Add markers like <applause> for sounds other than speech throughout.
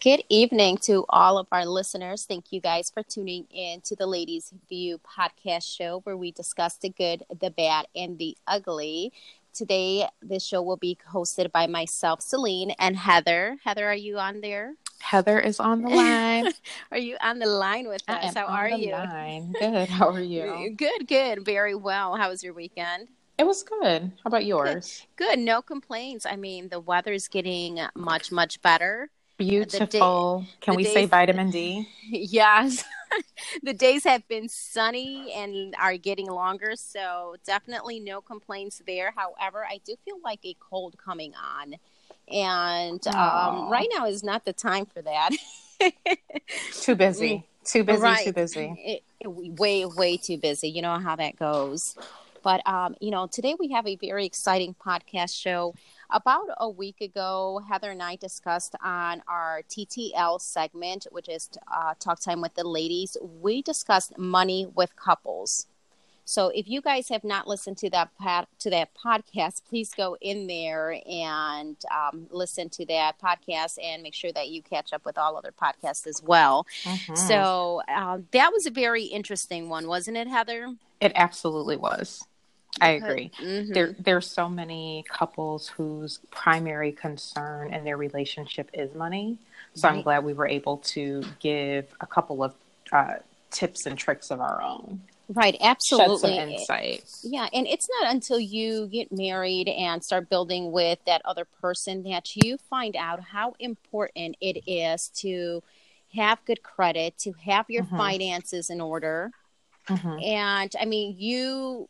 Good evening to all of our listeners. Thank you guys for tuning in to the Ladies View podcast show where we discuss the good, the bad, and the ugly. Today, this show will be hosted by myself, Celine, and Heather. Heather, are you on there? Heather is on the line. <laughs> are you on the line with us? How are you? Line. Good. How are you? <laughs> Good, good. Very well. How was your weekend? It was good. How about yours? Good. good. No complaints. I mean, the weather's getting much, much better. Beautiful. Day, Can we days, say vitamin D? <laughs> Yes. <laughs> the days have been sunny and are getting longer, so definitely no complaints there. However, I do feel like a cold coming on, and um, right now is not the time for that. <laughs> too busy. Mm. Too busy. Right. Too busy. It, it, way, way too busy. You know how that goes. But um, you know, today we have a very exciting podcast show. About a week ago, Heather and I discussed on our TTL segment, which is uh, Talk Time with the Ladies, we discussed money with couples. So if you guys have not listened to that pod, to that podcast, please go in there and um, listen to that podcast and make sure that you catch up with all other podcasts as well. Mm-hmm. So um, that was a very interesting one, wasn't it, Heather? It absolutely was. I agree. Mm-hmm. There, there's so many couples whose primary concern in their relationship is money. So right. I'm glad we were able to give a couple of uh, tips and tricks of our own. Right, absolutely. insight. Yeah, and it's not until you get married and start building with that other person that you find out how important it is to have good credit, to have your mm-hmm. finances in order. Mm-hmm. And I mean, you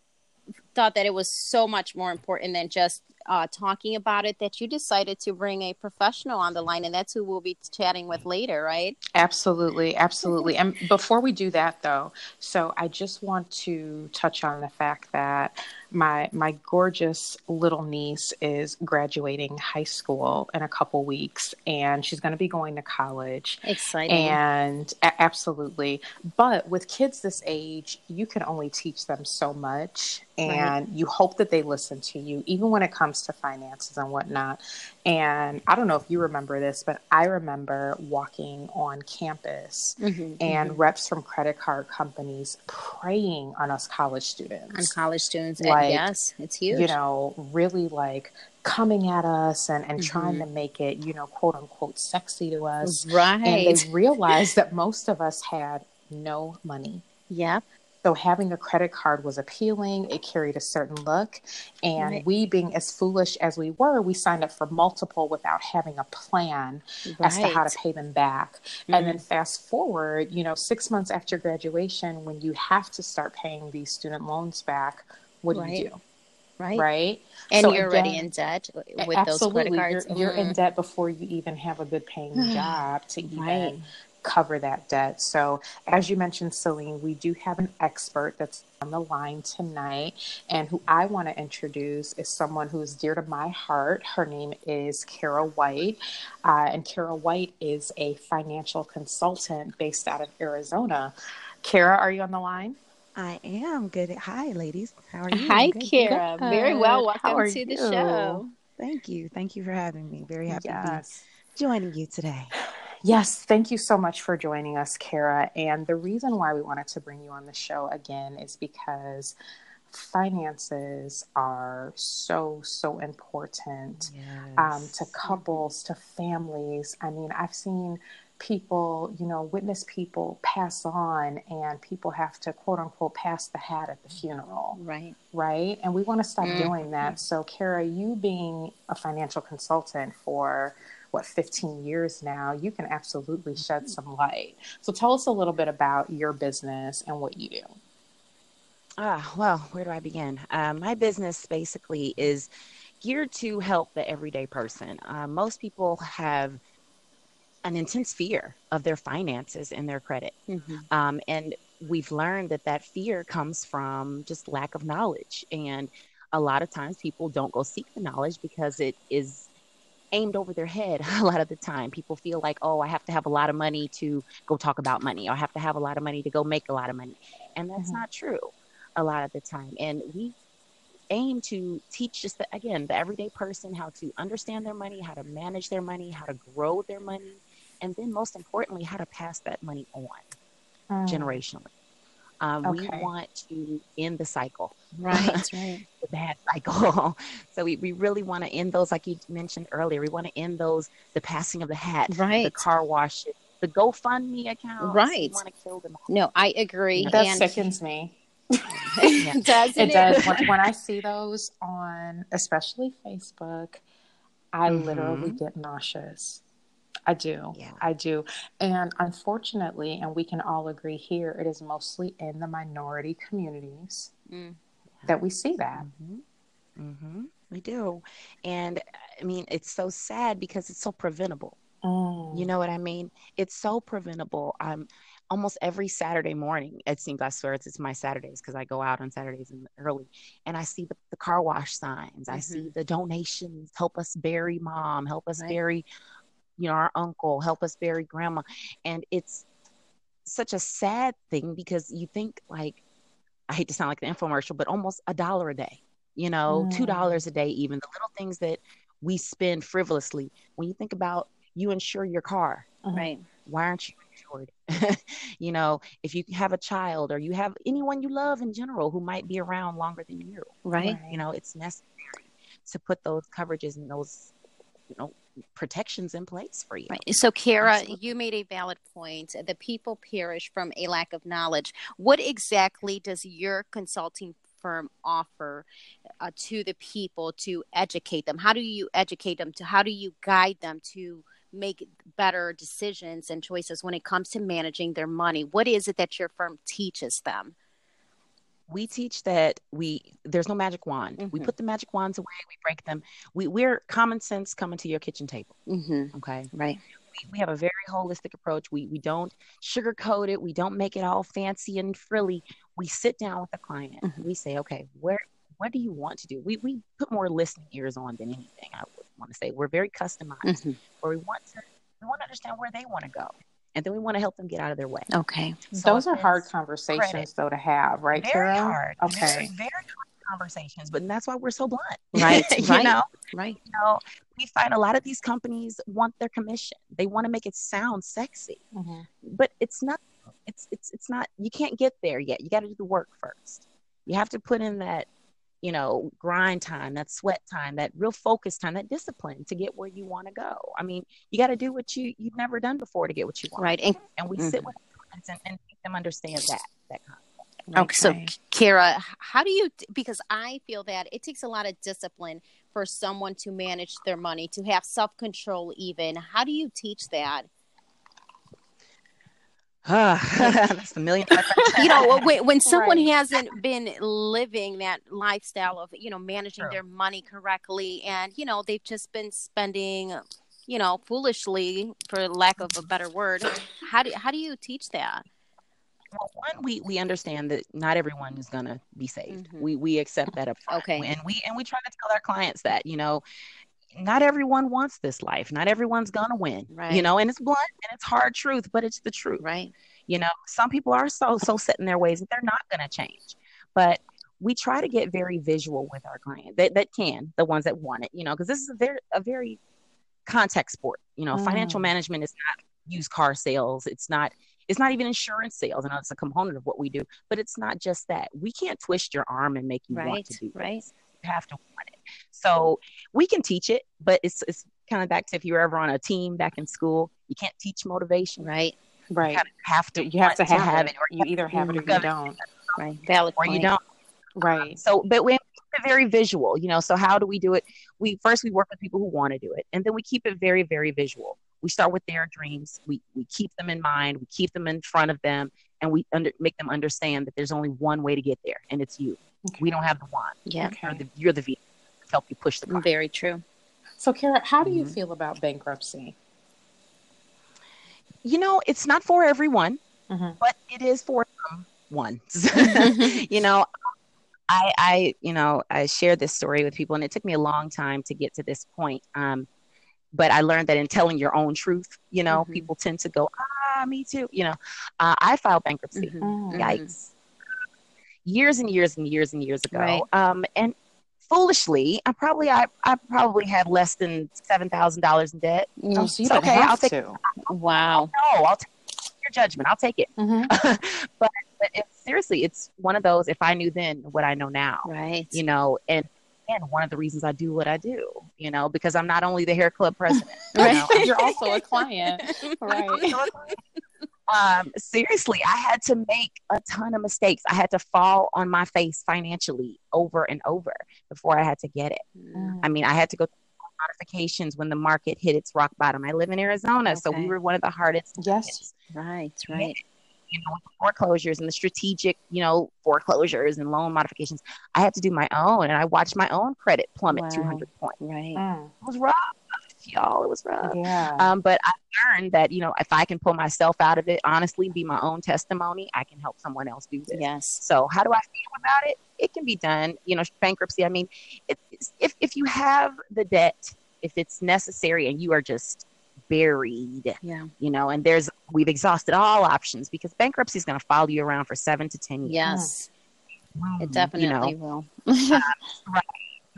thought that it was so much more important than just uh, talking about it that you decided to bring a professional on the line, and that's who we'll be chatting with later, right? Absolutely, absolutely. and before we do that, though, so I just want to touch on the fact that my my gorgeous little niece is graduating high school in a couple weeks and she's going to be going to college exciting and a- absolutely but with kids this age you can only teach them so much and right. you hope that they listen to you even when it comes to finances and whatnot. And i don't know if you remember this but i remember walking on campus mm-hmm, and mm-hmm. reps from credit card companies preying on us college students. On college students like yes it's huge. you know really like coming at us and, and mm-hmm. trying to make it you know quote unquote sexy to us. Right and they realized that most of us had no money. Yep so having a credit card was appealing. It carried a certain look. And right. we, being as foolish as we were, we signed up for multiple without having a plan right. as to how to pay them back. Mm-hmm. And then fast forward, you know, six months after graduation, when you have to start paying these student loans back, what do right. you do? Right. Right. And so you're again, already in debt with absolutely, those credit cards. You're, you're mm. in debt before you even have a good paying <sighs> job to even cover that debt. So, as you mentioned, Celine, we do have an expert that's on the line tonight, and who I want to introduce is someone who is dear to my heart. Her name is Kara White, uh, and Kara White is a financial consultant based out of Arizona. Kara, are you on the line? I am good. Hi, ladies. How are you? Hi, Kara. Very well. Welcome to you? the show. Thank you. Thank you for having me. Very happy yes. to be joining you today. Yes, thank you so much for joining us, Kara. And the reason why we wanted to bring you on the show again is because finances are so so important yes. um, to couples to families i mean i've seen people you know witness people pass on and people have to quote unquote pass the hat at the funeral right right and we want to stop mm. doing that so kara you being a financial consultant for what 15 years now you can absolutely shed mm-hmm. some light. So tell us a little bit about your business and what you do. Ah well where do i begin? Uh, my business basically is geared to help the everyday person. Uh, most people have an intense fear of their finances and their credit. Mm-hmm. um, and we've learned that that fear comes from just lack of knowledge. And a lot of times people don't go seek the knowledge because it is aimed over their head <laughs> a lot of the time. People feel like, oh, I have to have a lot of money to go talk about money, or I have to have a lot of money to go make a lot of money. And that's mm-hmm. not true a lot of the time. And we aim to teach just the, again, the everyday person how to understand their money, how to manage their money, how to grow their money, and then most importantly, how to pass that money on mm. generationally. Um, okay. We want to end the cycle. Right, <laughs> right. the bad cycle. <laughs> so we, we really want to end those, like you mentioned earlier, we want to end those, the passing of the hat, right. the car wash, the GoFundMe account. Right. want to kill them. No, I agree. That and sickens me. <laughs> does it, it does. When, when, I see those on, especially Facebook, I mm-hmm. literally get nauseous. I do. Yeah. I do. And unfortunately, and we can all agree here, it is mostly in the minority communities mm. that we see that. Mm-hmm. Mm-hmm. We do. And I mean, it's so sad because it's so preventable. Mm. You know what I mean? It's so preventable. I'm almost every Saturday morning. It seems I swear it's, it's my Saturdays because I go out on Saturdays in early and I see the, the car wash signs. Mm-hmm. I see mm-hmm. the donations. Help us bury mom. Help us right. bury, you know, our uncle. Help us bury grandma. And it's such a sad thing because you think like, I hate to sound like the infomercial, but almost a dollar a day. You know, mm. two dollars a day. Even the little things that we spend frivolously. When you think about you insure your car, right? Why aren't you insured? <laughs> you know, if you have a child or you have anyone you love in general who might be around longer than you, right? You know, it's necessary to put those coverages and those, you know, protections in place for you. Right. So, Kara, you made a valid point. The people perish from a lack of knowledge. What exactly does your consulting firm offer uh, to the people to educate them? How do you educate them? To how do you guide them to make better decisions and choices when it comes to managing their money? What is it that your firm teaches them? We teach that we there's no magic wand. Mm-hmm. We put the magic wands away. We break them. We we're common sense coming to your kitchen table. Mm-hmm. Okay, right. We, we have a very holistic approach. We we don't sugarcoat it. We don't make it all fancy and frilly. We sit down with the client. Mm-hmm. We say, okay, where what do you want to do? We we put more listening ears on than anything. I would want to say we're very customized, mm-hmm. where we want to we want to understand where they want to go, and then we want to help them get out of their way. Okay, so those are hard conversations credit. though to have, right? Very Kara? hard. Okay, very, very hard conversations, but that's why we're so blunt, <laughs> right? you right. know, right? You know, we find a lot of these companies want their commission. They want to make it sound sexy, mm-hmm. but it's not. It's it's it's not. You can't get there yet. You got to do the work first. You have to put in that you know, grind time, that sweat time, that real focus time, that discipline to get where you want to go. I mean, you got to do what you you've never done before to get what you want. Right. And, and we mm-hmm. sit with clients and, and make them understand that that concept. Right. Okay, so Kara, how do you? Because I feel that it takes a lot of discipline for someone to manage their money, to have self control. Even how do you teach that? <laughs> that's the million. <laughs> you know, when, when someone right. hasn't been living that lifestyle of you know managing True. their money correctly, and you know they've just been spending, you know, foolishly, for lack of a better word. How do how do you teach that? Well, one, we we understand that not everyone is gonna be saved. Mm-hmm. We we accept that up front. Okay, and we and we try to tell our clients that you know not everyone wants this life. Not everyone's gonna win. Right. You know, and it's blunt and it's hard truth, but it's the truth. Right. You know, some people are so so set in their ways that they're not gonna change. But we try to get very visual with our client that, that can, the ones that want it, you know, because this is a very a very context sport. You know, mm. financial management is not used car sales. It's not it's not even insurance sales. I know it's a component of what we do, but it's not just that. We can't twist your arm and make you right, want to do right. This. You have to want it. So we can teach it, but it's it's kind of back to if you were ever on a team back in school, you can't teach motivation. Right. Right. You have to you have to have, to have it. it. or you either have it or you don't. Right. Valid or point. you don't. Right. So, but we very visual, you know. So how do we do it? We first we work with people who want to do it, and then we keep it very, very visual. We start with their dreams. We we keep them in mind. We keep them in front of them, and we under, make them understand that there's only one way to get there, and it's you. Okay. We don't have the wand. Yeah, okay. you're the you're the vehicle to help you push the car. Very true. So, Kara, how do you mm-hmm. feel about bankruptcy? You know, it's not for everyone, mm-hmm. but it is for some ones. <laughs> <laughs> you know, I, I, you know, I share this story with people, and it took me a long time to get to this point. Um, but I learned that in telling your own truth, you know, mm-hmm. people tend to go, ah, me too. You know, uh, I filed bankruptcy. Mm-hmm. mm-hmm. Yikes. Years and years and years and years ago. Right. Um, and foolishly, I probably I, I probably had less than seven thousand dollars in debt. Mm. Oh, so okay, I'll take to. Wow. No, I'll take your judgment. I'll take it. Mm-hmm. <laughs> but, but it, seriously, it's one of those. If I knew then what I know now, right? You know, and and one of the reasons I do what I do, you know, because I'm not only the hair club <laughs> president, right? You know, You're also a client, <laughs> right? um, seriously, I had to make a ton of mistakes. I had to fall on my face financially over and over before I had to get it. Mm. I mean, I had to go modifications when the market hit its rock bottom. I live in Arizona, okay. so we were one of the hardest. Yes, right, right. You know, foreclosures and the strategic, you know, foreclosures and loan modifications. I had to do my own, and I watched my own credit plummet wow. 200 points. Right, mm. it was rough y'all. It was rough. Yeah. Um, but I learned that, you know, if I can pull myself out of it, honestly, be my own testimony, I can help someone else do this. Yes. So how do I feel about it? It can be done. You know, bankruptcy, I mean, it, if, if you have the debt, if it's necessary and you are just buried, yeah. you know, and there's, we've exhausted all options because bankruptcy is going to follow you around for seven to 10 years. Yes. It definitely you know, will. uh, <laughs> right.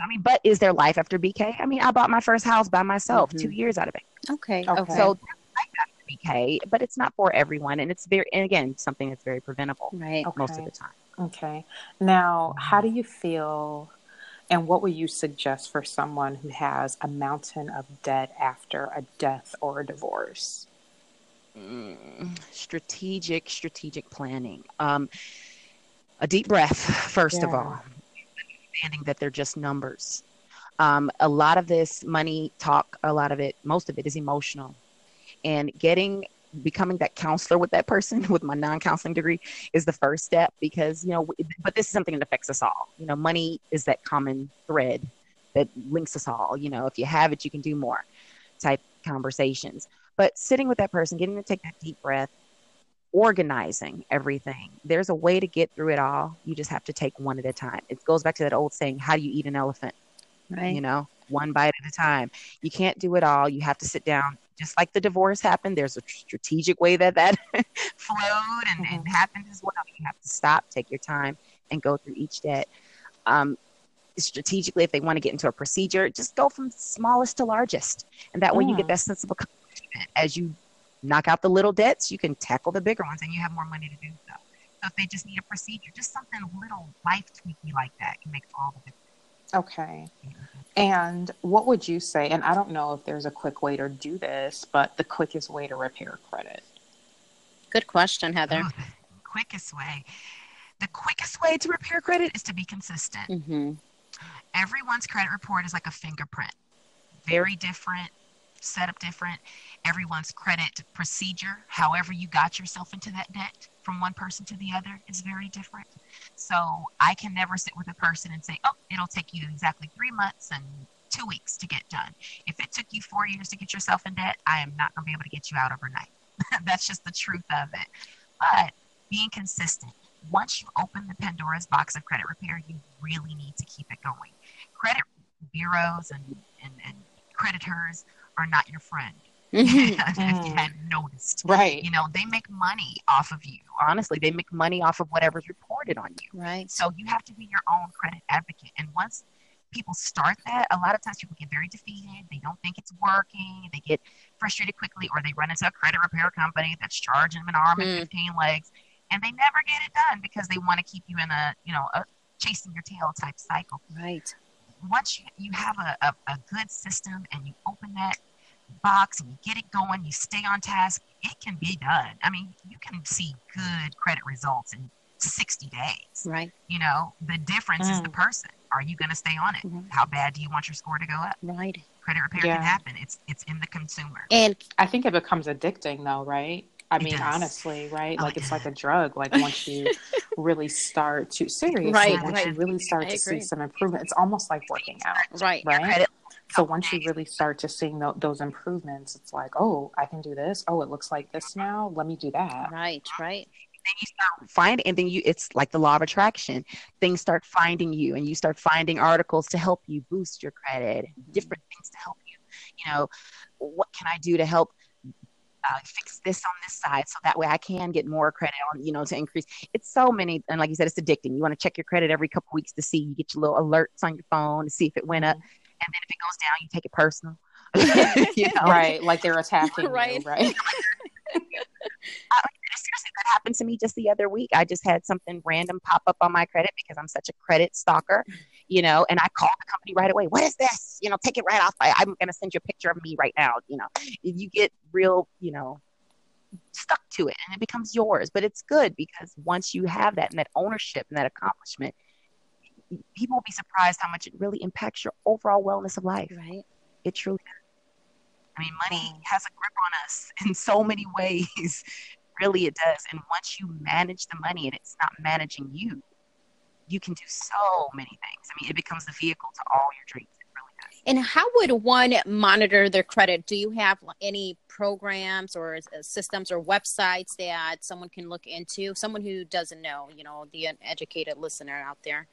I mean, but is there life after BK? I mean, I bought my first house by myself mm-hmm. two years out of it. Okay. Okay. So BK, but it's not for everyone, and it's very, and again, something that's very preventable. Right. Okay. Most of the time. Okay. Now, how do you feel? And what would you suggest for someone who has a mountain of debt after a death or a divorce? Mm, strategic, strategic planning. Um, a deep breath, first yeah. of all understanding that they're just numbers. Um, a lot of this money talk, a lot of it, most of it is emotional. And getting, becoming that counselor with that person <laughs> with my non counseling degree is the first step because, you know, but this is something that affects us all. You know, money is that common thread that links us all. You know, if you have it, you can do more type conversations. But sitting with that person, getting to take that deep breath, organizing everything. There's a way to get through it all. You just have to take one at a time. It goes back to that old saying, how do you eat an elephant? Right. You know, one bite at a time. You can't do it all. You have to sit down. Just like the divorce happened, there's a strategic way that that <laughs> flowed and, mm-hmm. and happened as well. You have to stop, take your time, and go through each debt. Um, strategically, if they want to get into a procedure, just go from smallest to largest. And that way you get mm. that sense of accomplishment as you knock out the little debts, you can tackle the bigger ones and you have more money to do so. So if they just need a procedure, just something little life tweaky like that can make all the difference. Okay. And what would you say? And I don't know if there's a quick way to do this, but the quickest way to repair credit. Good question, Heather. Oh, quickest way. The quickest way to repair credit is to be consistent. Mm-hmm. Everyone's credit report is like a fingerprint, very different, set up different everyone's credit procedure, however you got yourself into that debt from one person to the other is very different. So I can never sit with a person and say, oh, it'll take you exactly three months and two weeks to get done. If it took you four years to get yourself in debt, I am not going to be able to get you out overnight. <laughs> That's just the truth of it. But being consistent, once you open the Pandora's box of credit repair, you really need to keep it going. Credit bureaus and, and, and creditors are not your friend. <laughs> if you mm. hadn't noticed. Right. You know, they make money off of you. Honestly, they make money off of whatever's reported on you. Right. So you have to be your own credit advocate. And once people start that, a lot of times people get very defeated. They don't think it's working. They get frustrated quickly, or they run into a credit repair company that's charging them an arm and mm. 15 legs, and they never get it done because they want to keep you in a, you know, a chasing your tail type cycle. Right. Once you, you have a, a, a good system and you open that box and you get it going, you stay on task, it can be done. I mean, you can see good credit results in 60 days. Right. You know, the difference mm. is the mm. person. Are you going to stay on it? Mm-hmm. How bad do you want your score to go up? Right. Credit repair yeah. can happen. It's it's in the consumer. And I think it becomes addicting though, right? I it mean, does. honestly, right? Oh, like it's like a drug. Like once you <laughs> really start to seriously, right, once right. you really start I to agree. see some improvement, it's almost like working out. Right. Right. So once you really start to seeing th- those improvements, it's like, oh, I can do this. Oh, it looks like this now. Let me do that. Right, right. Then you start finding, and then you, it's like the law of attraction. Things start finding you, and you start finding articles to help you boost your credit, different things to help you. You know, what can I do to help uh, fix this on this side so that way I can get more credit on, you know, to increase. It's so many, and like you said, it's addicting. You want to check your credit every couple weeks to see, you get your little alerts on your phone to see if it went up, mm-hmm. And then if it goes down, you take it personal. <laughs> <laughs> you know? Right, like they're <laughs> attacking right. you, right? uh, seriously, that happened to me just the other week. I just had something random pop up on my credit because I'm such a credit stalker, you know, and I called the company right away. What is this? You know, take it right off. I, I'm going to send you a picture of me right now. You know, you get real, you know, stuck to it and it becomes yours. But it's good because once you have that and that ownership and that accomplishment, people will be surprised how much it really impacts your overall wellness of life. Right. It truly does. I mean, money has a grip on us <laughs> in so many ways <laughs> really it does. And once you manage the money and it's not managing you, you can do so many things. I mean, it becomes the vehicle to all your dreams. Really. And how would one monitor their credit? Do you have any programs or uh, systems or websites that someone can look into? Someone who doesn't know, you know, the uneducated listener out there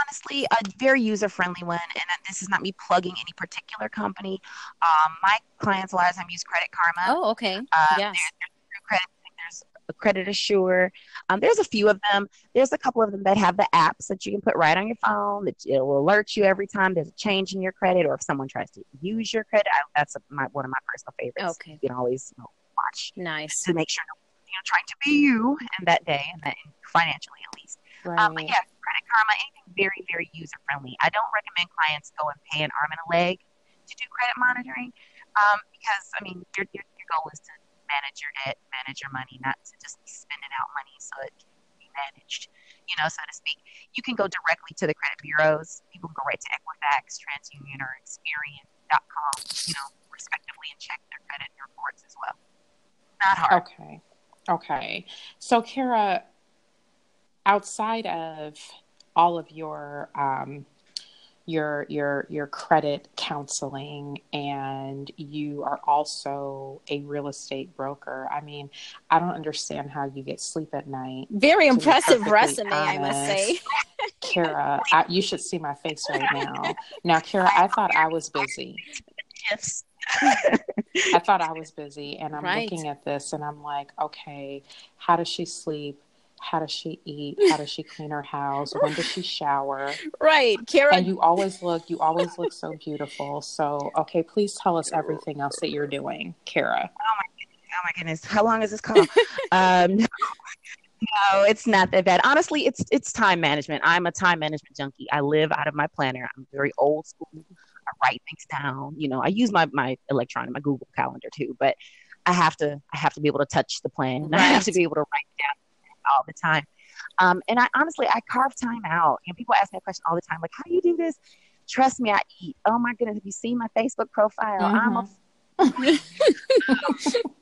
honestly a very user friendly one. And this is not me plugging any particular company. Um, my clients a lot of times use Credit Karma. Oh, okay. Uh, yes. They're, credit. There's a Credit Assure. Um, there's a few of them. There's a couple of them that have the apps that you can put right on your phone that it will alert you every time there's a change in your credit or if someone tries to use your credit. I, that's a, my, one of my personal favorites. Okay. You can always you know, watch. Nice. To make sure you know trying to be you in that day and that financially at least. Right. Um, but yeah, Credit Karma, anything very, very user friendly. I don't recommend clients go and pay an arm and a leg to do credit monitoring um, because, I mean, your, your, your goal is to manage your debt, manage your money, not to just be spending out money so it can be managed, you know, so to speak. You can go directly to the credit bureaus. People can go right to Equifax, TransUnion, or Experian.com, you know, respectively, and check their credit reports as well. Not hard. Okay. Okay. So, Kara, outside of all of your um, your your your credit counseling and you are also a real estate broker. I mean, I don't understand how you get sleep at night. Very impressive resume, honest. I must say. Kara, I, you should see my face right now. <laughs> Now, Kara, I thought I was busy. Yes. <laughs> I thought I was busy and I'm right. looking at this and I'm like, okay, how does she sleep? How does she eat? How does she clean her house? When does she shower? Right, Kara. And you always look, you always look so beautiful. So, okay, please tell us everything else that you're doing, Kara. Oh my goodness! Oh my goodness! How long is this call? <laughs> um, no, it's not that bad. Honestly, it's it's time management. I'm a time management junkie. I live out of my planner. I'm very old school. I write things down. You know, I use my my electronic, my Google Calendar too, but I have to I have to be able to touch the plan. Right. <laughs> I have to be able to write down all the time. Um, and I honestly, I carve time out. And people ask me a question all the time, like, how do you do this? Trust me, I eat. Oh my goodness, have you seen my Facebook profile? Mm-hmm. I'm a <laughs>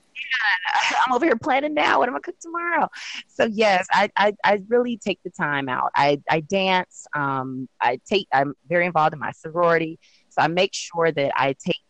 I'm over here planning now. What am I cook tomorrow? So yes, I, I, I really take the time out. I, I dance. Um, I take. I'm very involved in my sorority, so I make sure that I take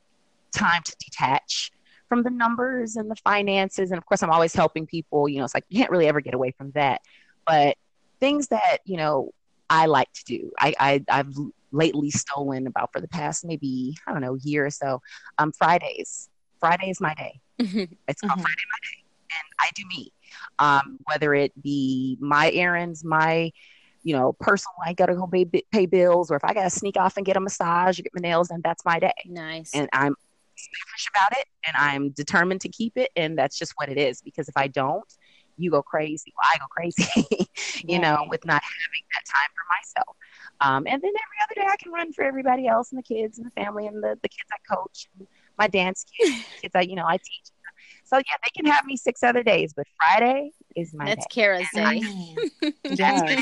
time to detach from the numbers and the finances. And of course, I'm always helping people. You know, it's like you can't really ever get away from that. But things that, you know, I like to do, I, I, I've lately stolen about for the past maybe, I don't know, year or so. Um, Fridays. Friday is my day. Mm-hmm. It's called mm-hmm. Friday My Day. And I do me. Um, whether it be my errands, my you know, personal, I gotta go pay, pay bills, or if I gotta sneak off and get a massage or get my nails done, that's my day. Nice. And I'm selfish about it and I'm determined to keep it. And that's just what it is. Because if I don't, you go crazy. Well, I go crazy, <laughs> you right. know, with not having that time for myself. Um, and then every other day I can run for everybody else and the kids and the family and the, the kids I coach and my dance kids, <laughs> kids I, you know, I teach. So yeah, they can have me six other days, but Friday is my That's day. Kara's day. <laughs> yes.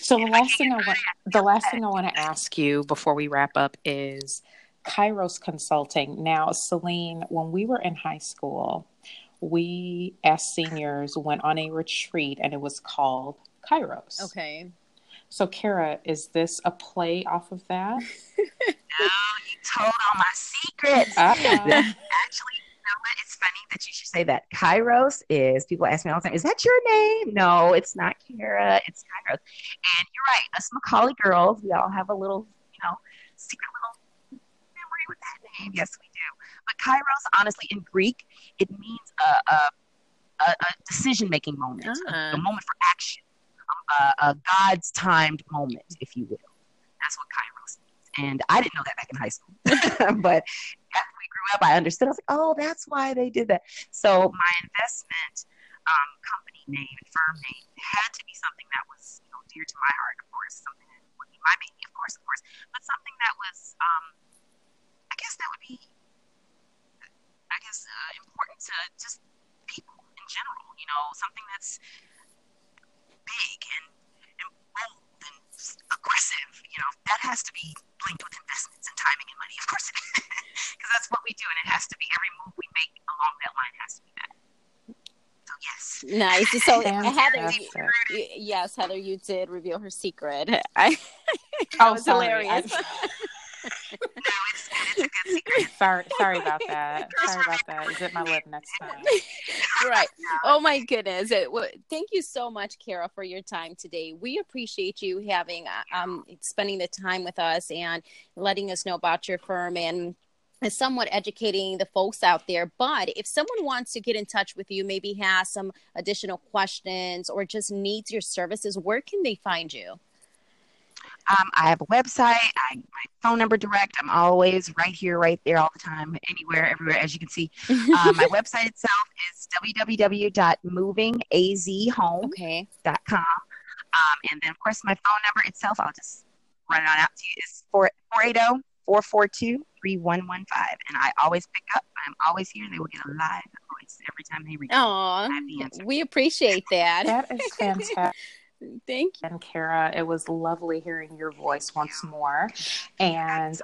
so the last thing I want, the last thing I want to ask you before we wrap up is Kairos Consulting. Now, Celine, when we were in high school, we as seniors went on a retreat and it was called Kairos. Okay. So, Kara, is this a play off of that? <laughs> no, you told all my secrets. Uh-huh. Actually, you know what? It's funny that you should say that. Kairos is, people ask me all the time, is that your name? No, it's not Kara. It's Kairos. And you're right. Us Macaulay girls, we all have a little, you know, secret with that name. Yes, we do. But kairos, honestly, in Greek, it means a, a, a, a decision making moment, uh-huh. a, moment for action, a, God's timed moment, if you will. That's what kairos means. And I didn't know that back in high school. <laughs> <laughs> but as we grew up, I understood. I was like, oh, that's why they did that. So my investment um, company name and firm name had to be something that was you know, dear to my heart, of course, something that would be my baby, of course, of course, but something that was, um, guess that would be, I guess, uh, important to just people in general, you know, something that's big and, and bold and aggressive, you know, that has to be linked with investments and timing and money, of course it is, <laughs> because that's what we do, and it has to be every move we make along that line has to be that. So yes. Nice. <laughs> So Heather, you, yes, Heather, you did reveal her secret. <laughs> I, oh, was sorry. hilarious. Sorry, <laughs> sorry about that. Sorry about that. Is it my lip next time? <laughs> right. Oh my goodness. It, well, thank you so much, Kara, for your time today. We appreciate you having uh, um spending the time with us and letting us know about your firm and somewhat educating the folks out there. But if someone wants to get in touch with you, maybe has some additional questions or just needs your services, where can they find you? Um, I have a website, I, my phone number direct. I'm always right here, right there, all the time, anywhere, everywhere, as you can see. Um, my <laughs> website itself is www.movingazhome.com. Um, and then, of course, my phone number itself, I'll just run it on out to you, is 480 442 3115. And I always pick up. I'm always here. and They will get a live voice every time they reach. Oh, we appreciate that. That is <laughs> fantastic. Thank you. And Kara, it was lovely hearing your voice once more. And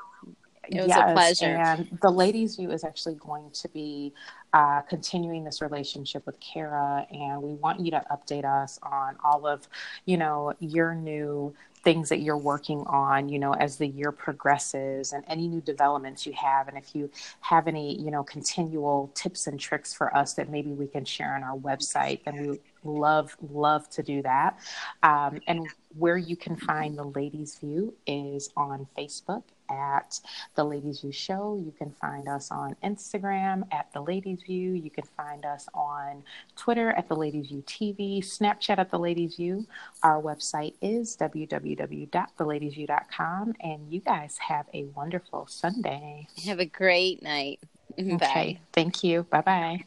it was yes, a pleasure. And the Ladies View is actually going to be uh, continuing this relationship with Kara, and we want you to update us on all of, you know, your new things that you're working on, you know, as the year progresses and any new developments you have. And if you have any, you know, continual tips and tricks for us that maybe we can share on our website, then we love, love to do that. Um, and where you can find the Ladies View is on Facebook at The Ladies View Show. You can find us on Instagram at The Ladies View. You can find us on Twitter at The Ladies View TV, Snapchat at The Ladies View. Our website is www.theladiesview.com. And you guys have a wonderful Sunday. Have a great night. <laughs> Okay. Bye. Thank you. Bye bye.